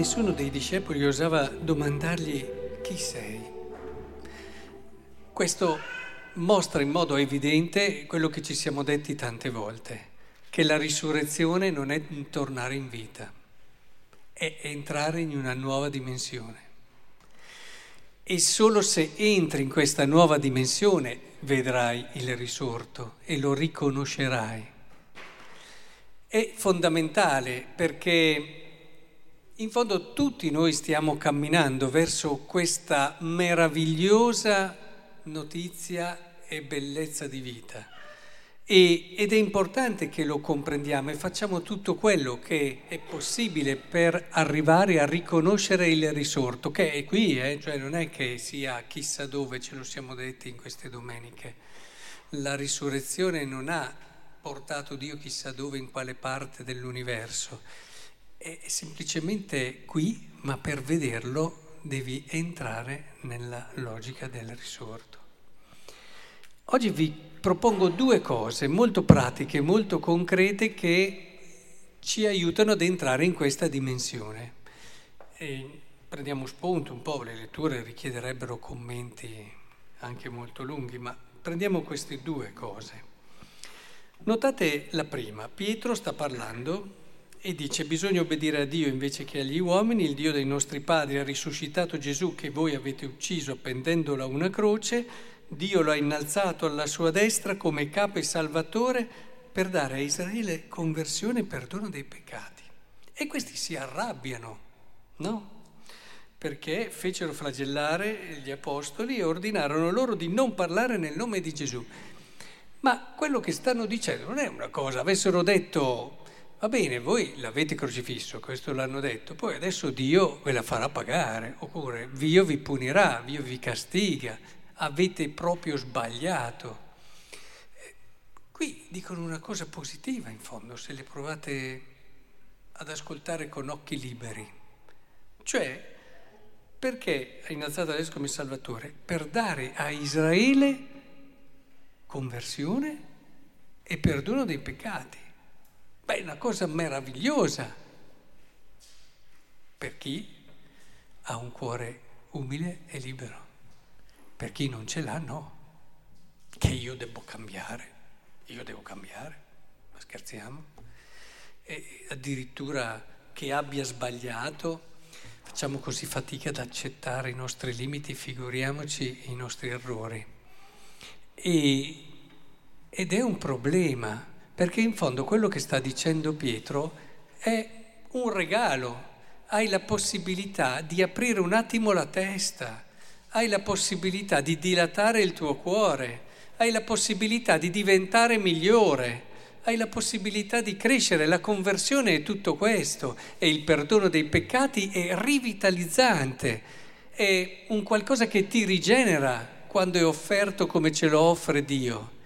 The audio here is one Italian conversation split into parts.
nessuno dei discepoli osava domandargli chi sei. Questo mostra in modo evidente quello che ci siamo detti tante volte, che la risurrezione non è tornare in vita, è entrare in una nuova dimensione. E solo se entri in questa nuova dimensione vedrai il risorto e lo riconoscerai. È fondamentale perché in fondo tutti noi stiamo camminando verso questa meravigliosa notizia e bellezza di vita. E, ed è importante che lo comprendiamo e facciamo tutto quello che è possibile per arrivare a riconoscere il risorto, che è qui, eh? cioè non è che sia chissà dove, ce lo siamo detti in queste domeniche. La risurrezione non ha portato Dio chissà dove, in quale parte dell'universo è semplicemente qui, ma per vederlo devi entrare nella logica del risorto. Oggi vi propongo due cose molto pratiche, molto concrete che ci aiutano ad entrare in questa dimensione. E prendiamo spunto un po', le letture richiederebbero commenti anche molto lunghi, ma prendiamo queste due cose. Notate la prima, Pietro sta parlando e dice bisogna obbedire a Dio invece che agli uomini, il Dio dei nostri padri ha risuscitato Gesù che voi avete ucciso appendendolo a una croce, Dio lo ha innalzato alla sua destra come capo e salvatore per dare a Israele conversione e perdono dei peccati. E questi si arrabbiano, no? Perché fecero flagellare gli apostoli e ordinarono loro di non parlare nel nome di Gesù. Ma quello che stanno dicendo non è una cosa, avessero detto Va bene, voi l'avete crocifisso, questo l'hanno detto, poi adesso Dio ve la farà pagare, oppure Dio vi punirà, Dio vi castiga, avete proprio sbagliato. Qui dicono una cosa positiva in fondo, se le provate ad ascoltare con occhi liberi. Cioè, perché ha innalzato adesso come Salvatore? Per dare a Israele conversione e perdono dei peccati. Beh, è una cosa meravigliosa per chi ha un cuore umile e libero. Per chi non ce l'ha, no. Che io devo cambiare. Io devo cambiare. Ma scherziamo? E addirittura che abbia sbagliato, facciamo così fatica ad accettare i nostri limiti, figuriamoci i nostri errori. E, ed è un problema perché in fondo quello che sta dicendo Pietro è un regalo, hai la possibilità di aprire un attimo la testa, hai la possibilità di dilatare il tuo cuore, hai la possibilità di diventare migliore, hai la possibilità di crescere, la conversione è tutto questo. E il perdono dei peccati è rivitalizzante, è un qualcosa che ti rigenera quando è offerto come ce lo offre Dio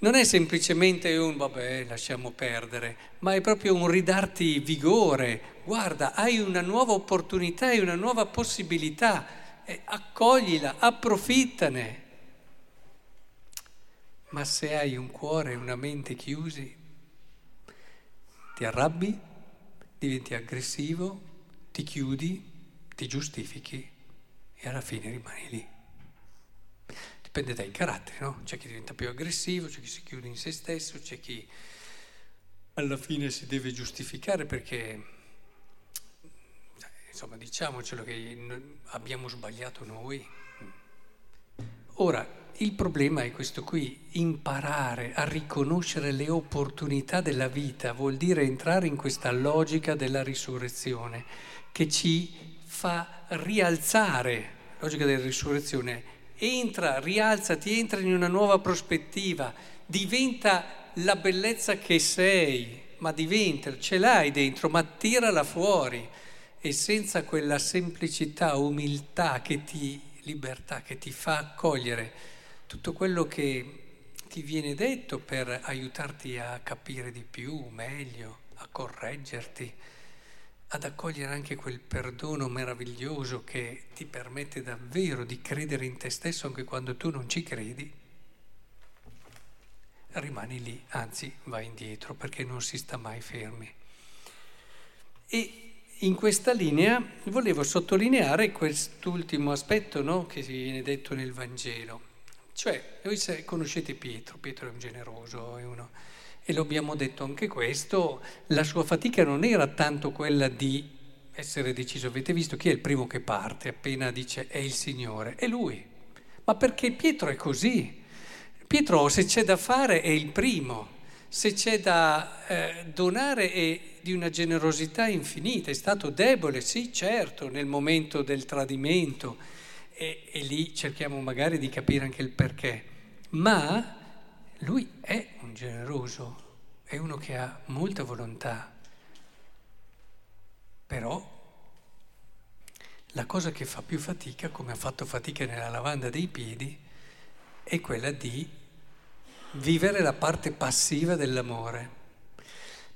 non è semplicemente un vabbè, lasciamo perdere, ma è proprio un ridarti vigore. Guarda, hai una nuova opportunità, hai una nuova possibilità, accoglila, approfittane. Ma se hai un cuore e una mente chiusi, ti arrabbi, diventi aggressivo, ti chiudi, ti giustifichi e alla fine rimani lì. Dipende dai caratteri, no? C'è chi diventa più aggressivo, c'è chi si chiude in se stesso, c'è chi alla fine si deve giustificare perché, insomma, diciamocelo che abbiamo sbagliato noi. Ora, il problema è questo qui, imparare a riconoscere le opportunità della vita vuol dire entrare in questa logica della risurrezione che ci fa rialzare, la logica della risurrezione entra, rialzati, entra in una nuova prospettiva, diventa la bellezza che sei, ma diventa, ce l'hai dentro, ma tirala fuori. E senza quella semplicità, umiltà che ti, libertà che ti fa accogliere tutto quello che ti viene detto per aiutarti a capire di più, meglio, a correggerti ad accogliere anche quel perdono meraviglioso che ti permette davvero di credere in te stesso anche quando tu non ci credi, rimani lì, anzi vai indietro perché non si sta mai fermi. E in questa linea volevo sottolineare quest'ultimo aspetto no, che viene detto nel Vangelo. Cioè, voi conoscete Pietro, Pietro è un generoso, è uno, e lo abbiamo detto anche questo, la sua fatica non era tanto quella di essere deciso, avete visto chi è il primo che parte appena dice è il Signore, è lui, ma perché Pietro è così, Pietro se c'è da fare è il primo, se c'è da eh, donare è di una generosità infinita, è stato debole, sì certo, nel momento del tradimento. E, e lì cerchiamo magari di capire anche il perché, ma lui è un generoso, è uno che ha molta volontà, però la cosa che fa più fatica, come ha fatto fatica nella lavanda dei piedi, è quella di vivere la parte passiva dell'amore.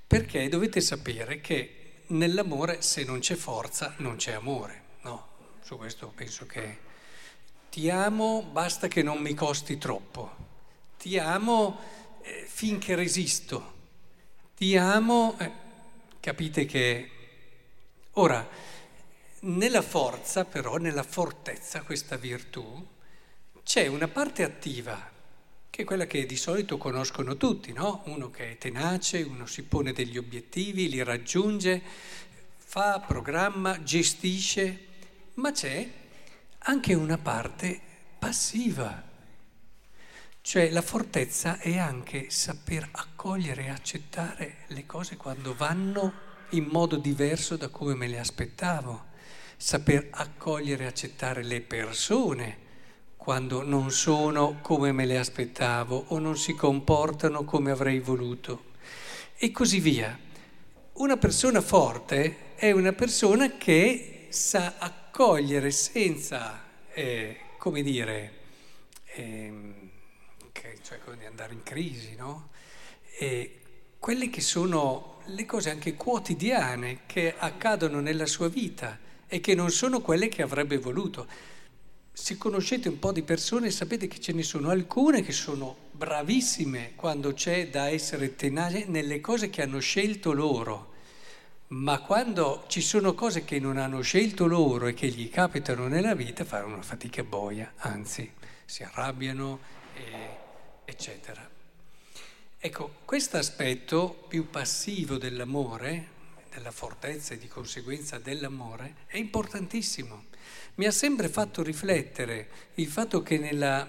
Perché dovete sapere che nell'amore se non c'è forza non c'è amore, no? Su questo penso che ti amo basta che non mi costi troppo, ti amo eh, finché resisto, ti amo, eh, capite che... Ora, nella forza però, nella fortezza, questa virtù, c'è una parte attiva che è quella che di solito conoscono tutti, no? Uno che è tenace, uno si pone degli obiettivi, li raggiunge, fa, programma, gestisce, ma c'è anche una parte passiva. Cioè la fortezza è anche saper accogliere e accettare le cose quando vanno in modo diverso da come me le aspettavo, saper accogliere e accettare le persone quando non sono come me le aspettavo o non si comportano come avrei voluto. E così via. Una persona forte è una persona che sa accogliere senza, eh, come dire, eh, che, cioè come andare in crisi, no? E quelle che sono le cose anche quotidiane che accadono nella sua vita e che non sono quelle che avrebbe voluto se conoscete un po' di persone sapete che ce ne sono alcune che sono bravissime quando c'è da essere tenace nelle cose che hanno scelto loro, ma quando ci sono cose che non hanno scelto loro e che gli capitano nella vita fanno una fatica boia, anzi si arrabbiano, e, eccetera. Ecco, questo aspetto più passivo dell'amore, della fortezza e di conseguenza dell'amore, è importantissimo mi ha sempre fatto riflettere il fatto che nella,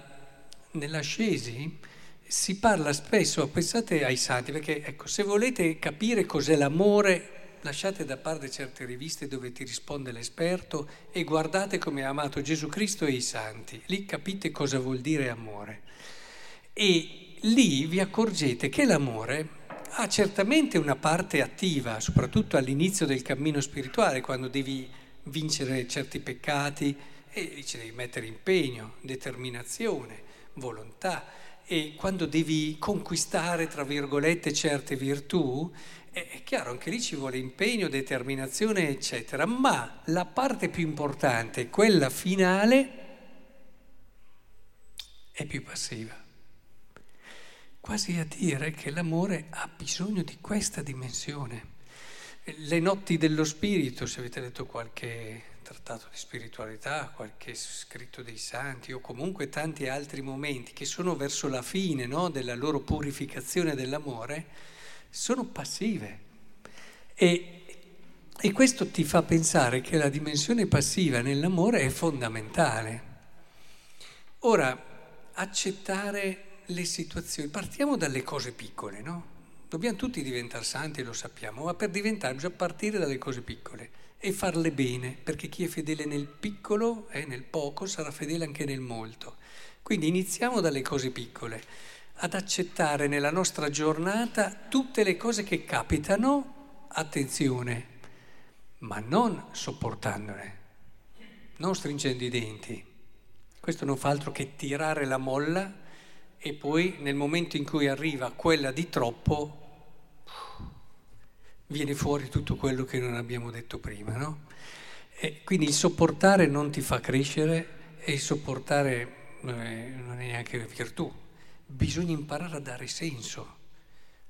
nell'ascesi si parla spesso, pensate ai santi, perché ecco, se volete capire cos'è l'amore, lasciate da parte certe riviste dove ti risponde l'esperto e guardate come ha amato Gesù Cristo e i santi, lì capite cosa vuol dire amore. E lì vi accorgete che l'amore ha certamente una parte attiva, soprattutto all'inizio del cammino spirituale, quando devi vincere certi peccati e ci devi mettere impegno, determinazione, volontà e quando devi conquistare, tra virgolette, certe virtù, è chiaro, anche lì ci vuole impegno, determinazione, eccetera, ma la parte più importante, quella finale, è più passiva. Quasi a dire che l'amore ha bisogno di questa dimensione. Le notti dello spirito, se avete letto qualche trattato di spiritualità, qualche scritto dei santi o comunque tanti altri momenti che sono verso la fine no, della loro purificazione dell'amore, sono passive. E, e questo ti fa pensare che la dimensione passiva nell'amore è fondamentale. Ora, accettare le situazioni, partiamo dalle cose piccole, no? Dobbiamo tutti diventare santi, lo sappiamo, ma per diventare bisogna partire dalle cose piccole e farle bene, perché chi è fedele nel piccolo e eh, nel poco sarà fedele anche nel molto. Quindi iniziamo dalle cose piccole, ad accettare nella nostra giornata tutte le cose che capitano, attenzione, ma non sopportandole, non stringendo i denti. Questo non fa altro che tirare la molla e poi nel momento in cui arriva quella di troppo viene fuori tutto quello che non abbiamo detto prima, no? Quindi il sopportare non ti fa crescere e il sopportare non è, non è neanche virtù. Bisogna imparare a dare senso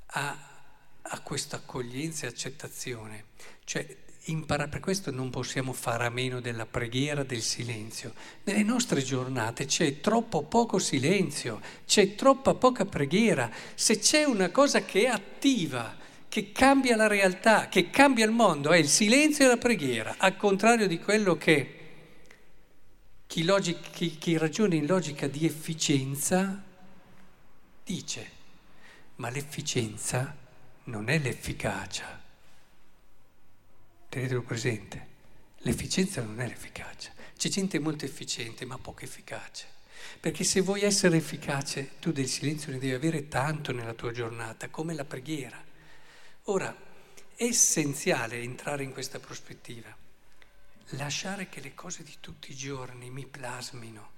a, a questa accoglienza e accettazione. Cioè impara, per questo non possiamo fare a meno della preghiera, del silenzio. Nelle nostre giornate c'è troppo poco silenzio, c'è troppa poca preghiera. Se c'è una cosa che è attiva, che cambia la realtà, che cambia il mondo, è il silenzio e la preghiera, al contrario di quello che chi, logic, chi, chi ragiona in logica di efficienza dice, ma l'efficienza non è l'efficacia. Tenetelo presente, l'efficienza non è l'efficacia. C'è gente molto efficiente ma poco efficace. Perché se vuoi essere efficace, tu del silenzio ne devi avere tanto nella tua giornata, come la preghiera. Ora, è essenziale entrare in questa prospettiva, lasciare che le cose di tutti i giorni mi plasmino,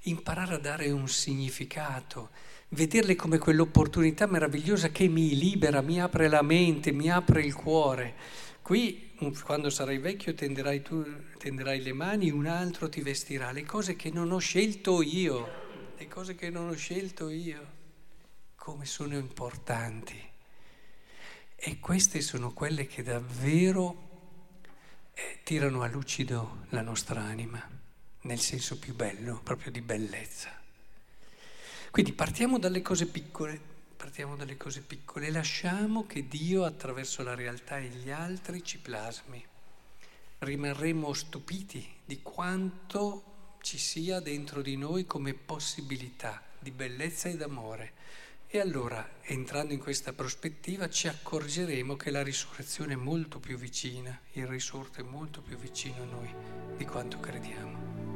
imparare a dare un significato, vederle come quell'opportunità meravigliosa che mi libera, mi apre la mente, mi apre il cuore. Qui, quando sarai vecchio, tenderai, tu, tenderai le mani, un altro ti vestirà. Le cose che non ho scelto io, le cose che non ho scelto io, come sono importanti. E queste sono quelle che davvero eh, tirano a lucido la nostra anima, nel senso più bello, proprio di bellezza. Quindi partiamo dalle cose piccole, partiamo dalle cose piccole e lasciamo che Dio attraverso la realtà e gli altri ci plasmi. Rimarremo stupiti di quanto ci sia dentro di noi come possibilità di bellezza e d'amore. E allora, entrando in questa prospettiva, ci accorgeremo che la risurrezione è molto più vicina, il risorto è molto più vicino a noi di quanto crediamo.